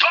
Boom!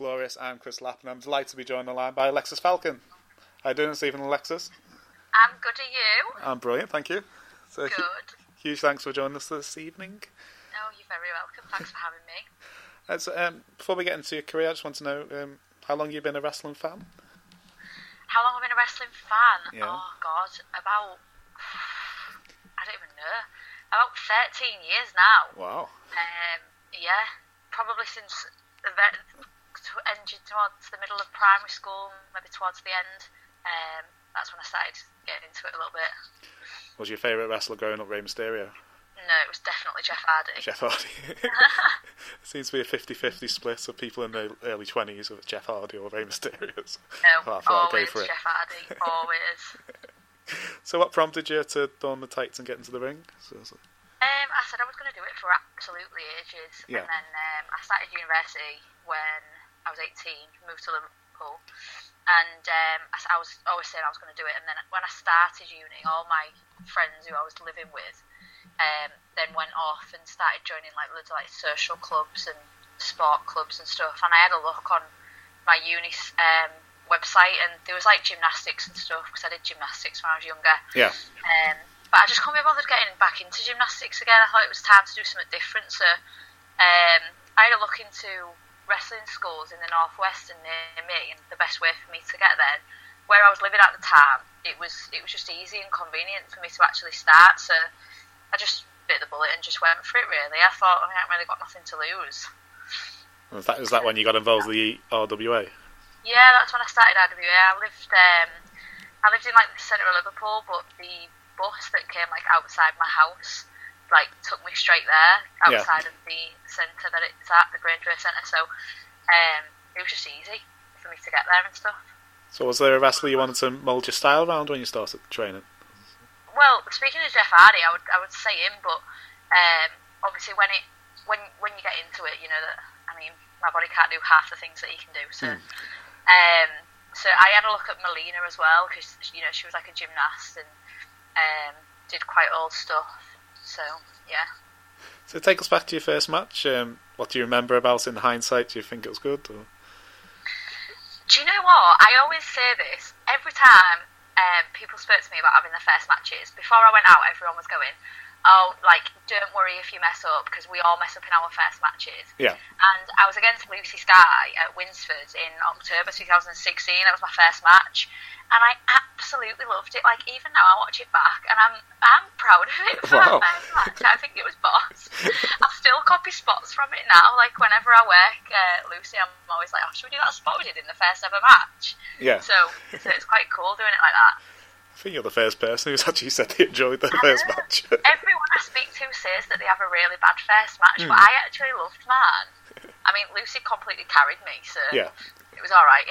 Glorious. I'm Chris Lapp and I'm delighted to be joined on the line by Alexis Falcon. How are you doing, Stephen and Alexis? I'm good at you. I'm brilliant, thank you. So, hu- Good. huge thanks for joining us this evening. Oh, you're very welcome. Thanks for having me. So, um, before we get into your career, I just want to know um, how long you've been a wrestling fan. How long I've been a wrestling fan? Yeah. Oh, God. About, I don't even know. About 13 years now. Wow. Um, yeah, probably since the ve- ended towards the middle of primary school, maybe towards the end. Um, that's when I started getting into it a little bit. Was your favourite wrestler growing up Rey Mysterio? No, it was definitely Jeff Hardy. Jeff Hardy. seems to be a 50-50 split of people in their early 20s with Jeff Hardy or Rey Mysterio. No, Well, I thought I'd go always for it. Jeff Hardy. Always. So what prompted you to don the tights and get into the ring? Um, I said I was going to do it for absolutely ages, Yeah. and then um, I started university when I was 18, moved to Liverpool, and um, I, I was always saying I was going to do it. And then when I started uni, all my friends who I was living with um, then went off and started joining like loads of like social clubs and sport clubs and stuff. And I had a look on my uni um, website, and there was like gymnastics and stuff because I did gymnastics when I was younger. yeah. Um, but I just couldn't be bothered getting back into gymnastics again. I thought it was time to do something different. So um, I had a look into wrestling schools in the northwest and near me, and the best way for me to get there. Where I was living at the time, it was it was just easy and convenient for me to actually start. So I just bit the bullet and just went for it. Really, I thought I haven't really got nothing to lose. Was that, was that when you got involved with the RWA? Yeah, that's when I started RWA. I lived um, I lived in like the centre of Liverpool, but the bus that came like outside my house like took me straight there Yeah. outside of the centre that it's at, the Grangeway Centre. So um, it was just easy for me to get there and stuff. So was there a wrestler you wanted to mould your style around when you started training? Well, speaking of Jeff Hardy, I would I would say him, but um, obviously when it when when you get into it, you know that I mean my body can't do half the things that he can do. So um, so I had a look at Melina as well because you know she was like a gymnast and um, did quite old stuff. So yeah. So take us back to your first match. Um, what do you remember about it in hindsight? Do you think it was good? Or? Do you know what? I always say this every time um, people spoke to me about having their first matches. Before I went out, everyone was going, "Oh, like don't worry if you mess up because we all mess up in our first matches." Yeah. And I was against Lucy Sky at Winsford in October 2016. That was my first match, and I absolutely loved it. Like even now, I watch it back, and I'm I'm proud of it for Wow. that first match. I think it was boss. I still copy spots from it now. Like whenever I work uh, Lucy, I'm always like, "Oh, should we do that spot we did in the first ever match?" Yeah. So, so it's quite cool doing it like that. I think you're the first person who's actually said they enjoyed their first match. Everyone I speak to says that they have a really bad first match, but I actually loved mine. I mean, Lucy completely carried me, so yeah. it was all right.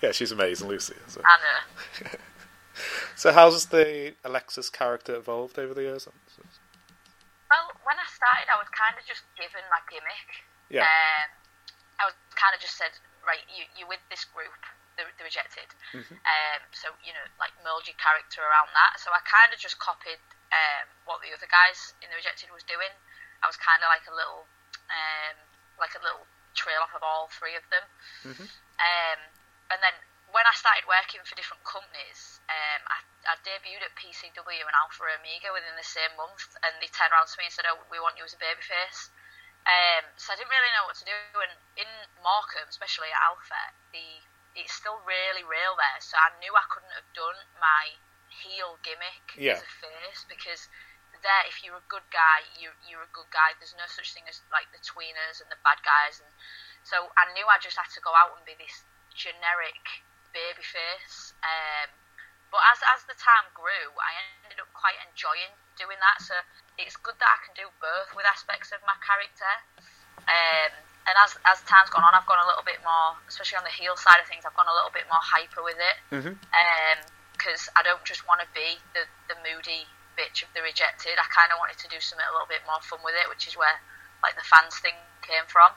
Yeah, she's amazing, Lucy. So, I know. so how's the Alexis character evolved over the years? Well, when I started, I was kind of just given my gimmick. Yeah. Um, I was kind of just said, right, you you with this group, the, the rejected. Um, so you know, like mold your character around that. So I kind of just copied um, what the other guys in the rejected was doing. I was kind of like a little, um, like a little trail off of all three of them. Um, and then when I started working for different companies, um, I, I debuted at PCW and Alpha Omega within the same month, and they turned around to me and said, "Oh, we want you as a babyface." Um, so I didn't really know what to do. And in Morecambe, especially at Alpha, the it's still really real there. So I knew I couldn't have done my heel gimmick Yeah. as a face because there, if you're a good guy, you you're a good guy. There's no such thing as like the tweeners and the bad guys, and so I knew I just had to go out and be this generic baby face. Um, but as as the time grew, I ended up quite enjoying doing that. So it's good that I can do both with aspects of my character. Um, and as as time's gone on, I've gone a little bit more, especially on the heel side of things. I've gone a little bit more hyper with it because I don't just want to be the the moody bitch of the rejected. I kind of wanted to do something a little bit more fun with it, which is where like the fans thing came from.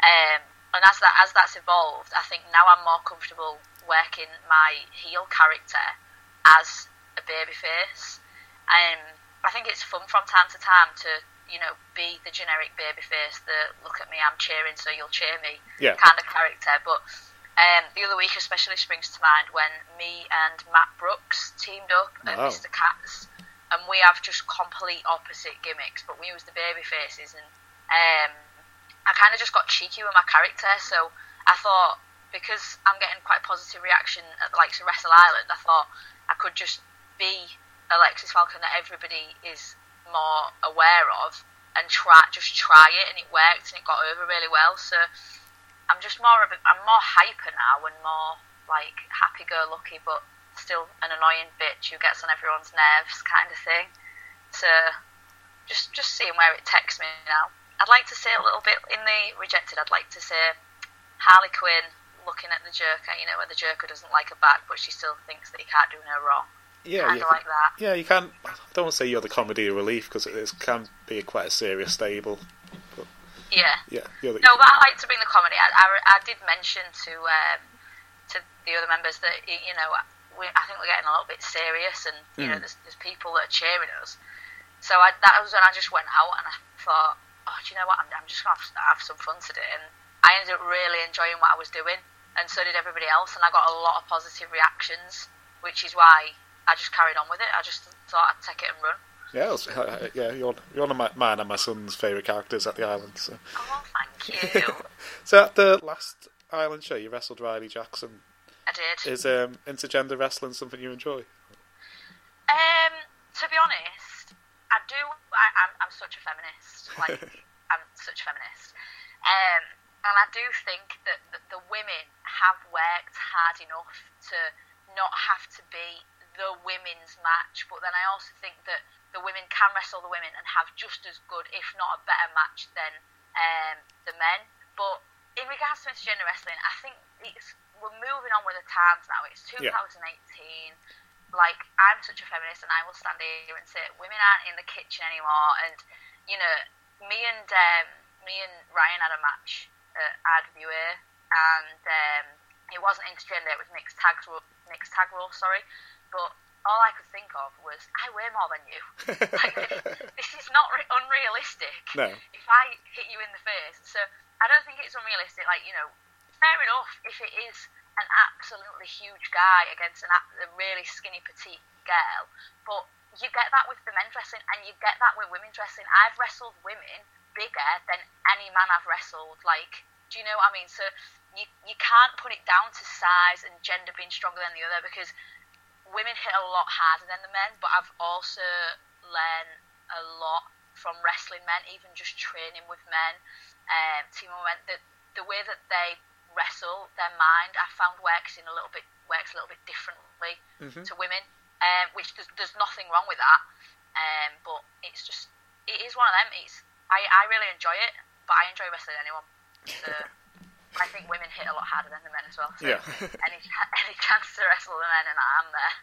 Um, and as that as that's evolved, I think now I'm more comfortable working my heel character as a babyface. Um, I think it's fun from time to time to you know be the generic babyface, the look at me, I'm cheering, so you'll cheer me Yeah. kind of character. But um, the other week especially springs to mind when me and Matt Brooks teamed up at Wow. Mr. Cats, and we have just complete opposite gimmicks, but we was the baby faces, and um, I kind of just got cheeky with my character. So I thought because I'm getting quite a positive reaction at the likes of Wrestle Island, I thought I could just be Alexis Falcon that everybody is more aware of and try just try it and it worked and it got over really well. So I'm just more of a, I'm more hyper now and more like happy go lucky but still an annoying bitch who gets on everyone's nerves kind of thing. So just just seeing where it takes me now. I'd like to say a little bit in the rejected I'd like to say Harley Quinn looking at the Joker you know where the Joker doesn't like her back but she still thinks that he can't do no wrong Yeah, kind yeah. of like that Yeah, you can. I don't want to say you're the comedy of relief because it is, can be quite a serious stable. yeah Yeah, you're the, No, but I like to bring the comedy. I, I, I did mention to um, to the other members that you know we, I think we're getting a little bit serious, and you know Mm. there's, there's people that are cheering us. So I, that was when I just went out and I thought, oh, do you know what? I'm, I'm just gonna have, have some fun today, and I ended up really enjoying what I was doing, and so did everybody else, and I got a lot of positive reactions, which is why I just carried on with it. I just thought I'd take it and run. yeah, it's- uh, yeah. You're you're one of my, mine and my son's favourite characters at the island. So, Oh, thank you. so at the last island show, you wrestled Riley Jackson. I did. Is um, intergender wrestling something you enjoy? Um, to be honest, I do. I, I'm, I'm such a feminist. Like, I'm such a feminist. Um, and I do think that, that the women have worked hard enough to not have to be the women's match. But then I also think that the women can wrestle the women and have just as good, if not a better match than um, the men. But in regards to intergender wrestling, I think it's we're moving on with the times now. It's 2018 Yeah. like I'm such a feminist, and I will stand here and say women aren't in the kitchen anymore. And you know, me and um, me and Ryan had a match at RWA, and um, it wasn't intergender; it was mixed tag mixed tag rule. Sorry, but all I could think of was I weigh more than you. like, this, is not re- unrealistic. No. If I hit you in the face, so I don't think it's unrealistic. Like you know, fair enough if it is an absolutely huge guy against an, a- really skinny petite girl, but you get that with the men's wrestling and you get that with women's wrestling. I've wrestled women bigger than any man I've wrestled. Like, do you know what I mean? So you you can't put it down to size and gender being stronger than the other because women hit a lot harder than the men, but I've also learned a lot from wrestling men, even just training with men. Um, team went that the way that they wrestle, their mind, I found works in a little bit works a little bit differently to women, um, which there's, there's nothing wrong with that. Um, but it's just it is one of them. It's I, I really enjoy it, but I enjoy wrestling anyone. So I think women hit a lot harder than the men as well. So Yeah. any any chance to wrestle the men, and I'm there.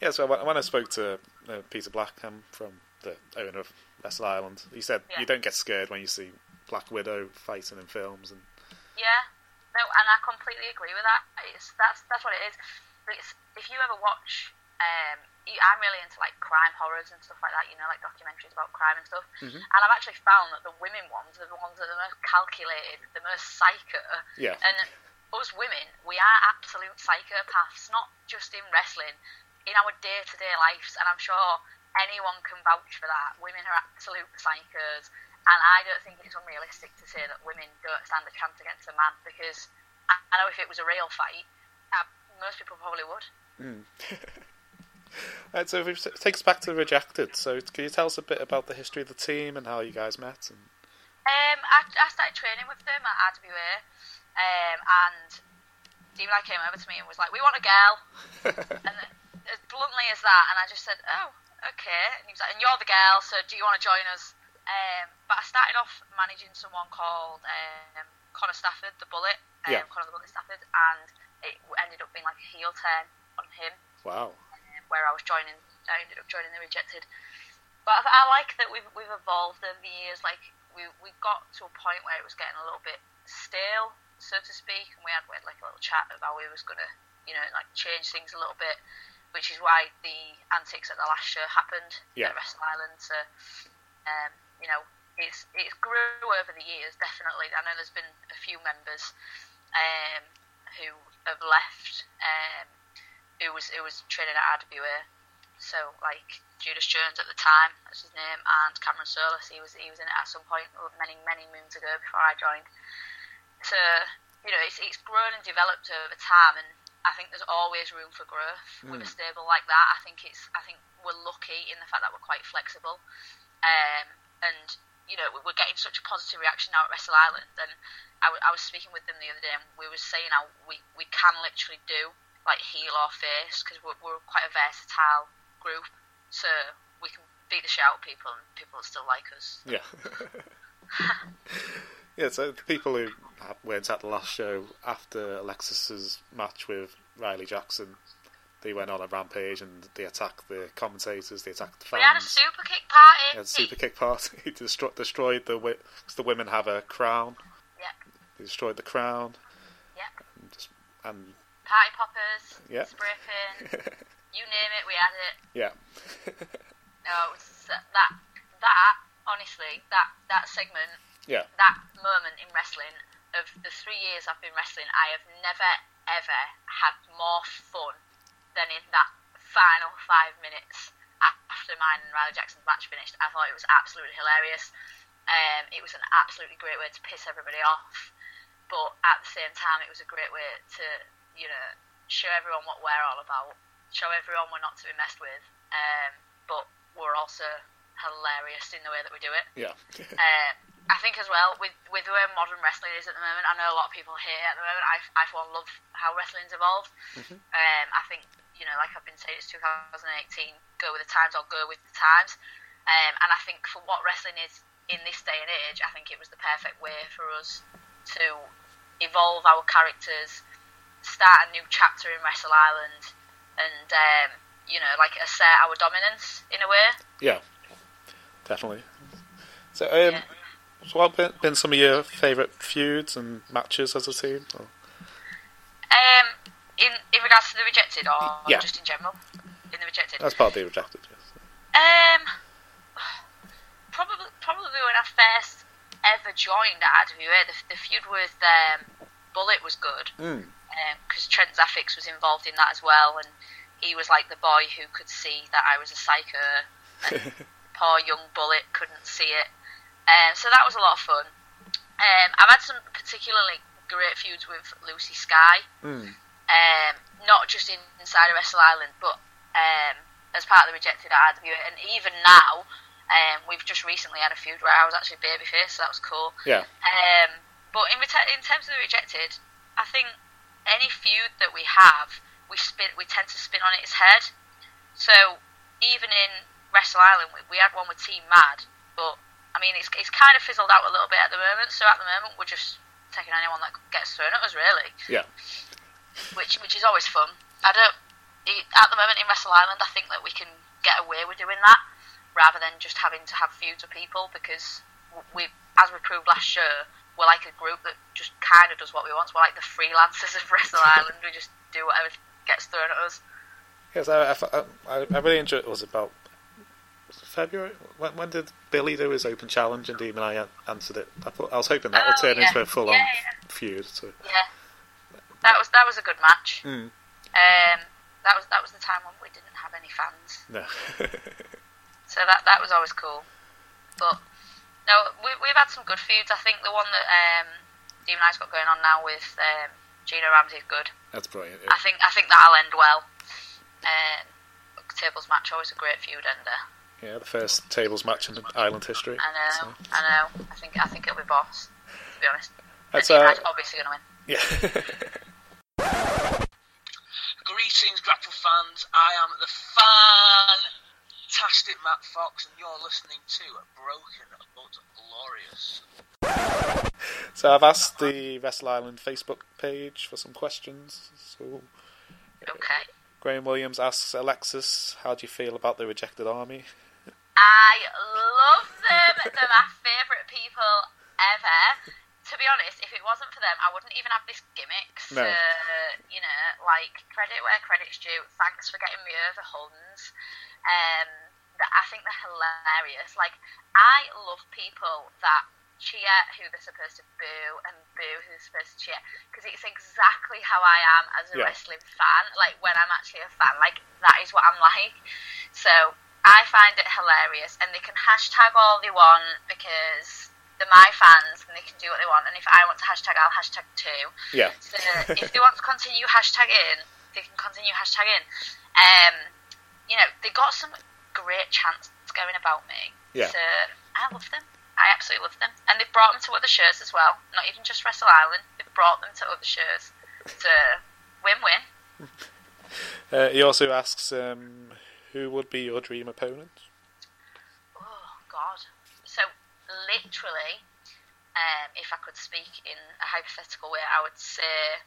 Yeah, so when I spoke to uh, Peter Blackham from the owner of Wrestle Island, he said Yeah. you don't get scared when you see Black Widow fighting in films, and Yeah, no, and I completely agree with that. It's that's that's what it is. It's, if you ever watch, um, you, I'm really into like crime horrors and stuff like that. You know, like documentaries about crime and stuff. And I've actually found that the women ones are the ones that are the most calculated, the most psycho. Yeah. And us women, we are absolute psychopaths, not just in wrestling, in our day-to-day lives. And I'm sure anyone can vouch for that. Women are absolute psychos. And I don't think it's unrealistic to say that women don't stand a chance against a man because I, I know if it was a real fight, uh, most people probably would. Uh, so if we s- us back to the Rejected, so can you tell us a bit about the history of the team and how you guys met? And Um, I, I started training with them at RWA, um, and Demon Eye came over to me and was like, "We want a girl," and as bluntly as that, and I just said, "Oh, okay. And he was like, and you're the girl, so do you want to join us? Um, but I started off managing someone called um, Connor Stafford, the Bullet, um, Yeah. Connor the Bullet Stafford, and it ended up being like a heel turn on him, Wow. um, where I was joining. I ended up joining the Rejected. But I, I like that we've we've evolved over the years. Like we we got to a point where it was getting a little bit stale, so to speak, and we had, we had like a little chat about how we was gonna, you know, like change things a little bit, which is why the antics at the last show happened Yeah. at Wrestle Island. So, um, you know, it's it's grew over the years. Definitely, I know there's been a few members um, who have left. Um, who was who was training at RWA. So like Judas Jones at the time, that's his name, and Cameron Solis, he was he was in it at some point many many moons ago before I joined. So you know, it's it's grown and developed over time, and I think there's always room for growth with a stable like that. I think it's I think we're lucky in the fact that we're quite flexible, um, and you know we're getting such a positive reaction now at Wrestle Island. And I, w- I was speaking with them the other day, and we were saying how we we can literally do like heel or face because we're, we're quite a versatile group, so we can beat the shit out of people and people will still like us. Yeah. yeah, so the people who weren't at the last show after Alexis's match with Riley Jackson, they went on a rampage and they attacked the commentators, they attacked the fans. We had a super kick party. They had a super kick party. He destroyed, destroyed the wi- 'cause the women have a crown. Yeah, They destroyed the crown yeah. and just and Party poppers, Yeah. spray paint, you name it, we had it. yeah, No, it was that that honestly that that segment yeah, that moment in wrestling of the three years I've been wrestling, I have never ever had more fun than in that final five minutes after mine and Riley Jackson's match finished. I thought it was absolutely hilarious. Um, it was an absolutely great way to piss everybody off, but at the same time, it was a great way to you know show everyone what we're all about, show everyone we're not to be messed with, um, but we're also hilarious in the way that we do it. yeah, Uh, I think as well with with where modern wrestling is at the moment. I know a lot of people hate it at the moment. I I for one love how wrestling's evolved. Um, I think you know, like I've been saying, it's 2018. Go with the times, or go with the times. Um, and I think for what wrestling is in this day and age, I think it was the perfect way for us to evolve our characters, start a new chapter in Wrestle Island, and um, you know, like assert our dominance in a way. yeah, definitely. So, um, so what have been, some of your favourite feuds and matches as a team? Or- Um, in in regards to the rejected, or Yeah. just in general, in the rejected. That's part of the rejected. Yes. Um, probably probably when I first ever joined RWA, the, the feud with um, Bullet was good Mm. because Trent Zaffix was involved in that as well, and he was like the boy who could see that I was a psycho. Poor young Bullet couldn't see it, um, so that was a lot of fun. Um, I've had some particularly great feuds with Lucy Sky Mm. um, not just in, inside of Wrestle Island, but um, as part of the rejected RWA. And even now, um, we've just recently had a feud where I was actually babyface, so that was cool. Yeah, Um, but in, in terms of the rejected, I think any feud that we have, we spin, we tend to spin on its head. So even in Wrestle Island, we, we had one with Team Mad, but I mean, it's, it's kind of fizzled out a little bit at the moment. So at the moment, we're just taking anyone that gets thrown at us, really yeah, which which is always fun. I don't at the moment in Wrestle Island. I think that we can get away with doing that rather than just having to have feuds with people because we, as we proved last show, we're like a group that just kind of does what we want. We're like the freelancers of Wrestle Island. We just do whatever gets thrown at us. yes. I, I, I, really enjoyed. It was about February. When, when did Billy do his open challenge and Demon Eye answered it? I, thought, I was hoping that would Oh, turn yeah. into a full-on Yeah, yeah. feud. So. Yeah, that was that was a good match. Mm. Um, that was that was the time when we didn't have any fans. No. So that that was always cool. But no, we, we've had some good feuds. I think the one that um, Demon Eye's got going on now with um, Gino Ramsey is good. That's brilliant. I think I think that'll end well. Um, tables match always a great feud ender. Yeah, the first tables match in the island history. I know, So, I know. I think I think it'll be boss. To be honest, That's, Demon uh, Eye's obviously going to win. yeah. Greetings, Grapple fans. I am the fan fantastic Matt Fox, and you're listening to Broken but Glorious. So I've asked the Wrestle Island Facebook page for some questions. So Okay. Graham Williams asks Alexis, "How do you feel about the rejected army?" I love them. They're my favourite people ever. To be honest, if it wasn't for them, I wouldn't even have this gimmick. So, No. you know, like, credit where credit's due. Thanks for getting me over Huns. Um, that I think they're hilarious. Like, I love people that cheer who they're supposed to boo and boo who they're supposed to cheer because it's exactly how I am as a Yeah. wrestling fan. Like, when I'm actually a fan, like, that is what I'm like. So, I find it hilarious, and they can hashtag all they want because they're my fans and they can do what they want. And if I want to hashtag, I'll hashtag too. Yeah. So if they want to continue hashtagging, they can continue hashtagging. Um, you know, they got some great chants going about me. Yeah. So I love them. I absolutely love them, and they've brought them to other shows as well. Not even just Wrestle Island. They've brought them to other shows. So win-win. Uh, he also asks, um, "Who would be your dream opponent?" Oh God! So literally, um, if I could speak in a hypothetical way, I would say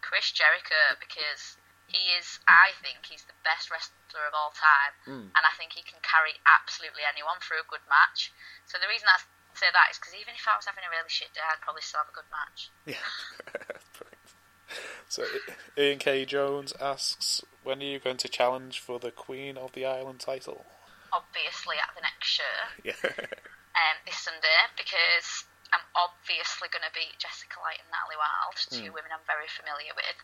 Chris Jericho because he is, I think, he's the best wrestler of all time, and I think he can carry absolutely anyone through a good match. So the reason I say that is because even if I was having a really shit day, I'd probably still have a good match. Yeah. So Ian K. Jones asks, "When are you going to challenge for the Queen of the Island title?" Obviously, at the next show. Yeah. um, this Sunday because I'm obviously going to beat Jessica Light and Natalie Wild, two women I'm very familiar with.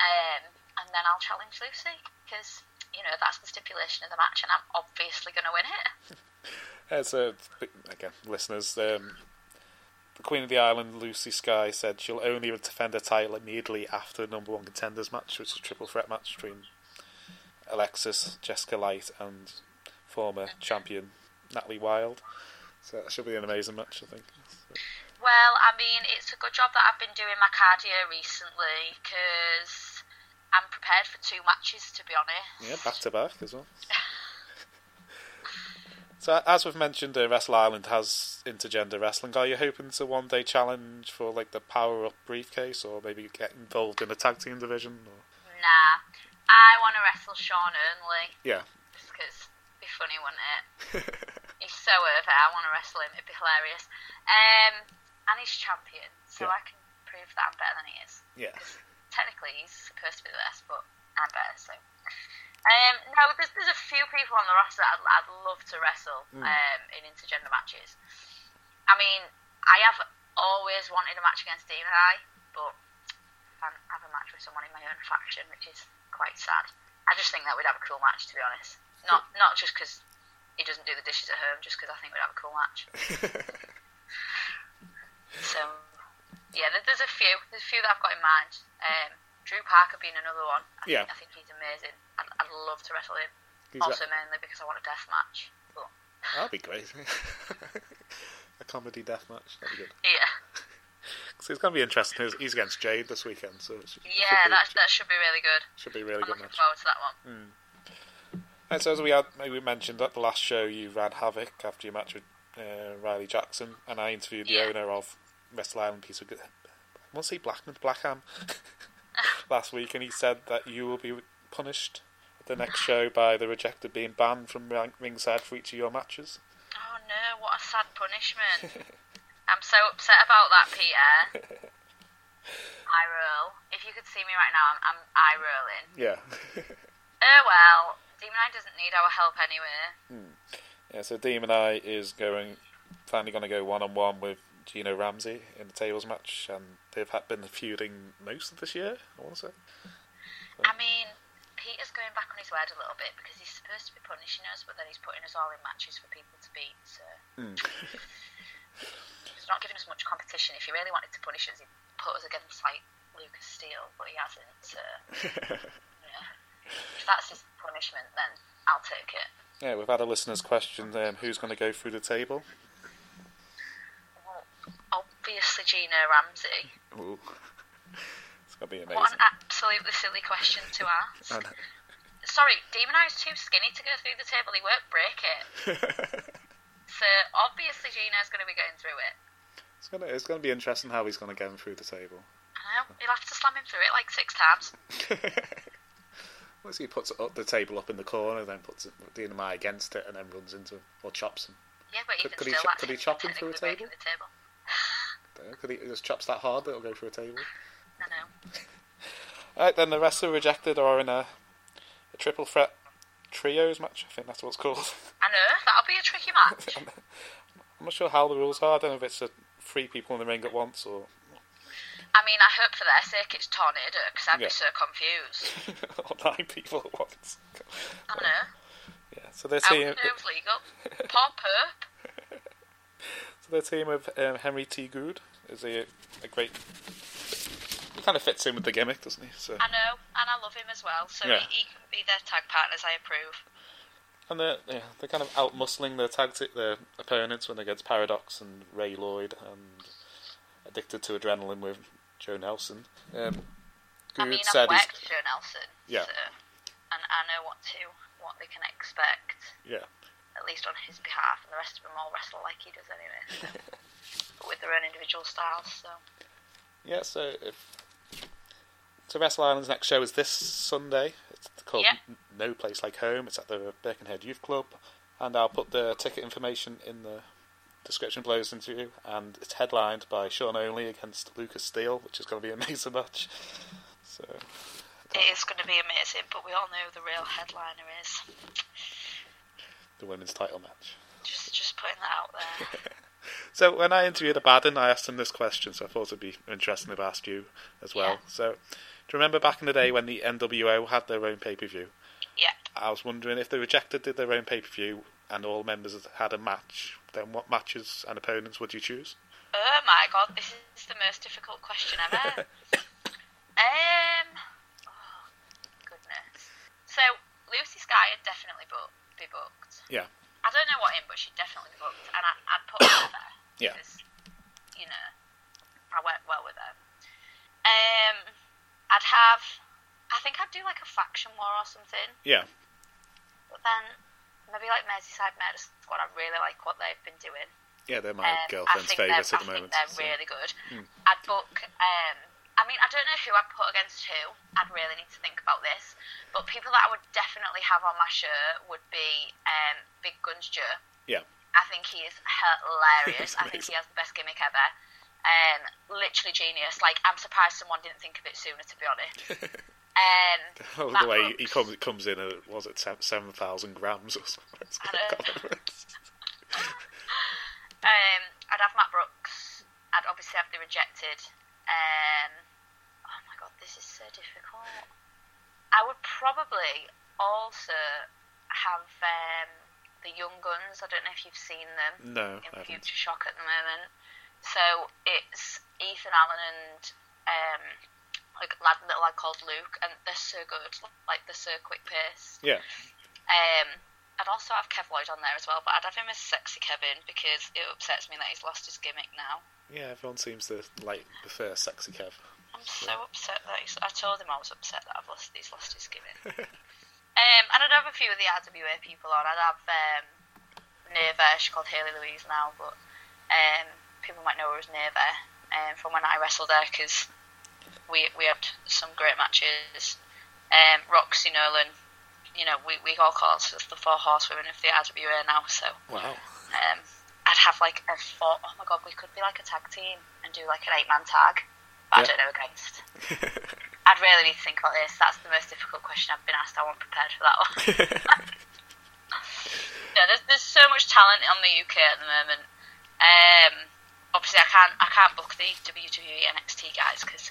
Um, and then I'll challenge Lucy because, you know, that's the stipulation of the match and I'm obviously going to win it. Uh, so again, listeners, um, the Queen of the Island, Lucy Sky, said she'll only defend her title immediately after the number one contenders match, which is a triple threat match between Alexis, Jessica Light, and former champion Natalie Wild. So that should be an amazing match, I think. Well, I mean, it's a good job that I've been doing my cardio recently because I'm prepared for two matches, to be honest. Yeah, back to back as well. So, as we've mentioned, uh, Wrestle Island has intergender wrestling. Are you hoping to one day challenge for like the Power Up briefcase, or maybe get involved in the tag team division? Or... Nah, I want to wrestle Sean Earnley Yeah, just because it'd be funny, wouldn't it? He's so over. I want to wrestle him. It'd be hilarious. Um, and he's champion, so Yeah. I can prove that I'm better than he is. yeah, Technically, he's supposed to be the best, but I'm better. So, um, no, there's, there's a few people on the roster that I'd, I'd love to wrestle um, in intergender matches. I mean, I have always wanted a match against Demon Eye, but I can't have a match with someone in my own faction, which is quite sad. I just think that we'd have a cool match, to be honest. Not not just because he doesn't do the dishes at home, just because I think we'd have a cool match. So, yeah, there- there's a few. There's a few that I've got in mind. Um, Drew Parker being another one. I Yeah. think, I think he's amazing. I'd, love to wrestle him. Also, mainly because I want a death match. But, that'd be great. a comedy death match, that'd be good. yeah, So it's going to be interesting. He's- He's against Jade this weekend, so should, yeah, should, be, that that should be really good. should be really I'm good looking match. forward to that one. And so as we had, maybe mentioned at the last show, you ran Havoc after your match with uh, Riley Jackson, and I interviewed the Yeah. owner of Wrestle Island Piece of Good. I want to say Blackman, Blackham, last week, and he said that you will be punished the next show by the Rejected being banned from ringside for each of your matches. Oh no, what a sad punishment. I'm so upset about that, Peter. eye roll. If you could see me right now, I'm, I'm eye rolling. Yeah. Oh well, Demon Eye doesn't need our help anyway. Hmm. yeah, so Demon Eye is going, finally going to go one on one with Gino Ramsey in the tables match, and they've been feuding most of this year, I want to say. I mean, Peter's going back on his word a little bit because he's supposed to be punishing us, but then he's putting us all in matches for people to beat. So he's not giving us much competition. If he really wanted to punish us, he'd put us against like Lucas Steele, but he hasn't. So yeah. if that's his punishment, then I'll take it. Yeah, we've had a listener's question um, who's going to go through the table? Well, obviously Gino Ramsey. Ooh. It's going to be amazing. What an absolutely silly question to ask. Sorry, Demon Eye's too skinny to go through the table. He won't break it. So obviously Gino's going to be going through it. it's gonna it's gonna be interesting how he's gonna get him through the table. I know. He'll have to slam him through it like six times. Once he puts up, the table up in the corner, then puts it, Dynamite against it, and then runs into him or chops him. Yeah, but Could- even could he that's could he chop him through a table? The table. Could he just chops that hard that it'll go through a table? I know. Alright, then the rest of the rejected are in a, a triple threat trios match. I think that's what it's called. I know. That'll be a tricky match. I'm not sure how the rules are. I don't know if it's a three people in the ring at once or I mean, I hope for their sake it's Tornado because I'd Yeah. be so confused. or nine people at once. I know. Yeah, so their I team, wouldn't know it was legal. Pop up. so their team of um, Henry T. Good is a a great. Kind of fits in with the gimmick, doesn't he? So I know, and I love him as well. So Yeah. he, he can be their tag partners. I approve. and they're yeah, they're kind of out muscling their tag t- their opponents when they against Paradox and Ray Lloyd and Addicted to Adrenaline with Joe Nelson. Um, I Good mean, said I've worked with Joe Nelson. Yeah. So, and I know what to what they can expect. yeah. at least on his behalf, and the rest of them all wrestle like he does anyway, so. but with their own individual styles. So Yeah, so if so Wrestle Island's next show is this Sunday. It's called. No Place Like Home. It's at the Birkenhead Youth Club, and I'll put the ticket information in the description below this interview. And it's headlined by Sean Only against Lucas Steele, which is going to be an amazing match. So it is going to be amazing, but we all know the real headliner is. the women's title match. Just just putting that out there. So when I interviewed Abaddon, I asked him this question, so I thought it'd be interesting to ask you as well. Yeah. So, you remember back in the day when the NWO had their own pay per view? yeah. I was wondering if the Rejected did their own pay per view and all members had a match, then what matches and opponents would you choose? Oh my god, this is the most difficult question ever. um. Oh, goodness. So Lucy Sky would definitely book, be booked. Yeah, I don't know what in, but she'd definitely be booked, and I, I'd put her there. Yeah. Because, you know, I work well with her. Um, I'd have, I think I'd do like a faction war or something, yeah, but then maybe like Merseyside Murder Squad. I really like what they've been doing. yeah. They're my Um, girlfriend's favourites at the I moment. think they're so- really good. Hmm. I'd book. Um, I mean, I don't know who I'd put against who. I'd really need to think about this. But people that I would definitely have on my show would be um, Big Guns Joe. Yeah, I think he is hilarious. I think he has the best gimmick ever. Um, literally genius. Like I'm surprised someone didn't think of it sooner. To be honest. Um, oh, the way he comes comes in at was it seven thousand grams or something? I know. um, I'd have Matt Brooks. I'd obviously have the rejected. Um, oh my god, this is so difficult. I would probably also have um, the Young Guns. I don't know if you've seen them no, in. Future Shock at the moment. So it's Ethan Allen and um, like a lad, little lad called Luke, and they're so good. Like they're so quick paced. Yeah, Um, I'd also have Kev Lloyd on there as well, but I'd have him as Sexy Kevin because it upsets me that he's lost his gimmick now. yeah. Everyone seems to like prefer sexy Kev. I'm so upset that he's. I told him I was upset that I've lost. He's lost his gimmick. um, and I'd have a few of the RWA people on. I'd have um, Neva. She's called Haley Louise now, but um, people might know her as Neva um, from when I wrestled her because we we had some great matches. Um, Roxy Nolan. You know, we, we all call us the four horsewomen of the RWA now, so Wow. um, I'd have like a four. Oh my god, we could be like a tag team and do like an eight man tag. But I don't know against. I'd really need to think about this. That's the most difficult question I've been asked. I wasn't prepared for that one. no, there's, there's so much talent on the UK at the moment. Um, obviously, I can't I can't book the WWE NXT guys because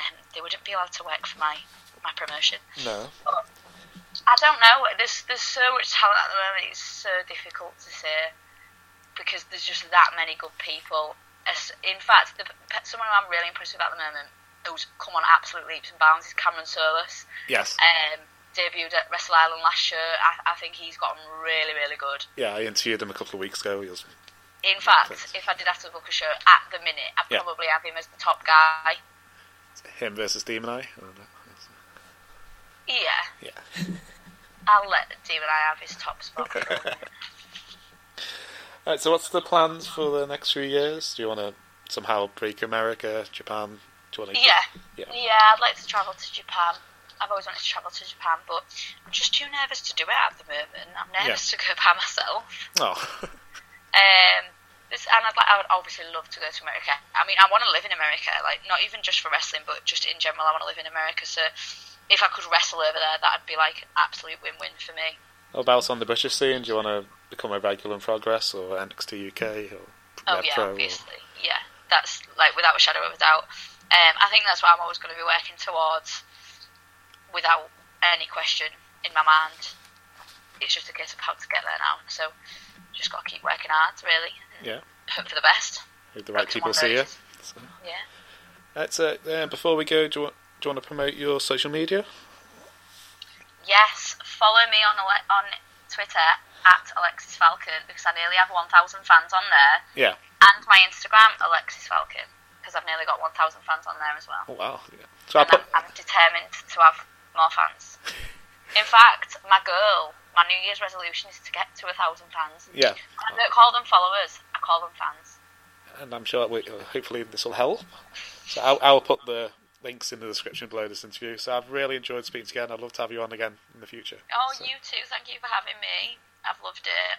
um, they wouldn't be allowed to work for my my promotion. no. But I don't know. There's there's so much talent at the moment. It's so difficult to say because there's just that many good people. As- In fact, the, someone who I'm really impressed with at the moment, who's come on absolute leaps and bounds, is Cameron Solis. Yes. Um, debuted at Wrestle Island last year. I, I think he's gotten really, really good. Yeah, I interviewed him a couple of weeks ago. He was In fact, if I did have to book a show at the minute, I'd Yeah. probably have him as the top guy. him versus Demon Eye. I don't know. Yeah. Yeah. I'll let Demon Eye have his top spot. Right, so what's the plans for the next few years? Do you want to somehow break America, Japan? Do you want to? yeah. Yeah. Yeah, I'd like to travel to Japan. I've always wanted to travel to Japan, but I'm just too nervous to do it at the moment. I'm nervous to go by myself. Oh, Um, this, and I'd, like, I would obviously love to go to America. I mean, I want to live in America, like not even just for wrestling, but just in general. I want to live in America. So if I could wrestle over there, that'd be like an absolute win-win for me. what about on the British scene? Do you want to become a regular in Progress or NXT UK or Oh yeah, Pro? or- obviously, yeah. That's like without a shadow of a doubt. Um, I think that's what I'm always going to be working towards, without any question in my mind. It's just a case of how to get there now. So just got to keep working hard, really. Yeah, Hope for the best. if the right people see you. So, Yeah. that's it. Uh, before we go, do you, want, do you want to promote your social media? Yes, follow me on Ale- on Twitter at Alexis Falcon because I nearly have 1,000 fans on there, Yeah. and my Instagram Alexis Falcon because I've nearly got 1,000 fans on there as well. Oh, wow. Yeah. So I put... I'm, I'm determined to have more fans. In fact, my goal, my New Year's resolution is to get to a thousand fans. Yeah, I don't call them followers; I call them fans. and I'm sure we, hopefully this will help. So I'll, I'll put the links in the description below this interview. So I've really enjoyed speaking to you again. I'd love to have you on again in the future. Oh, So- you too. Thank you for having me. I've loved it.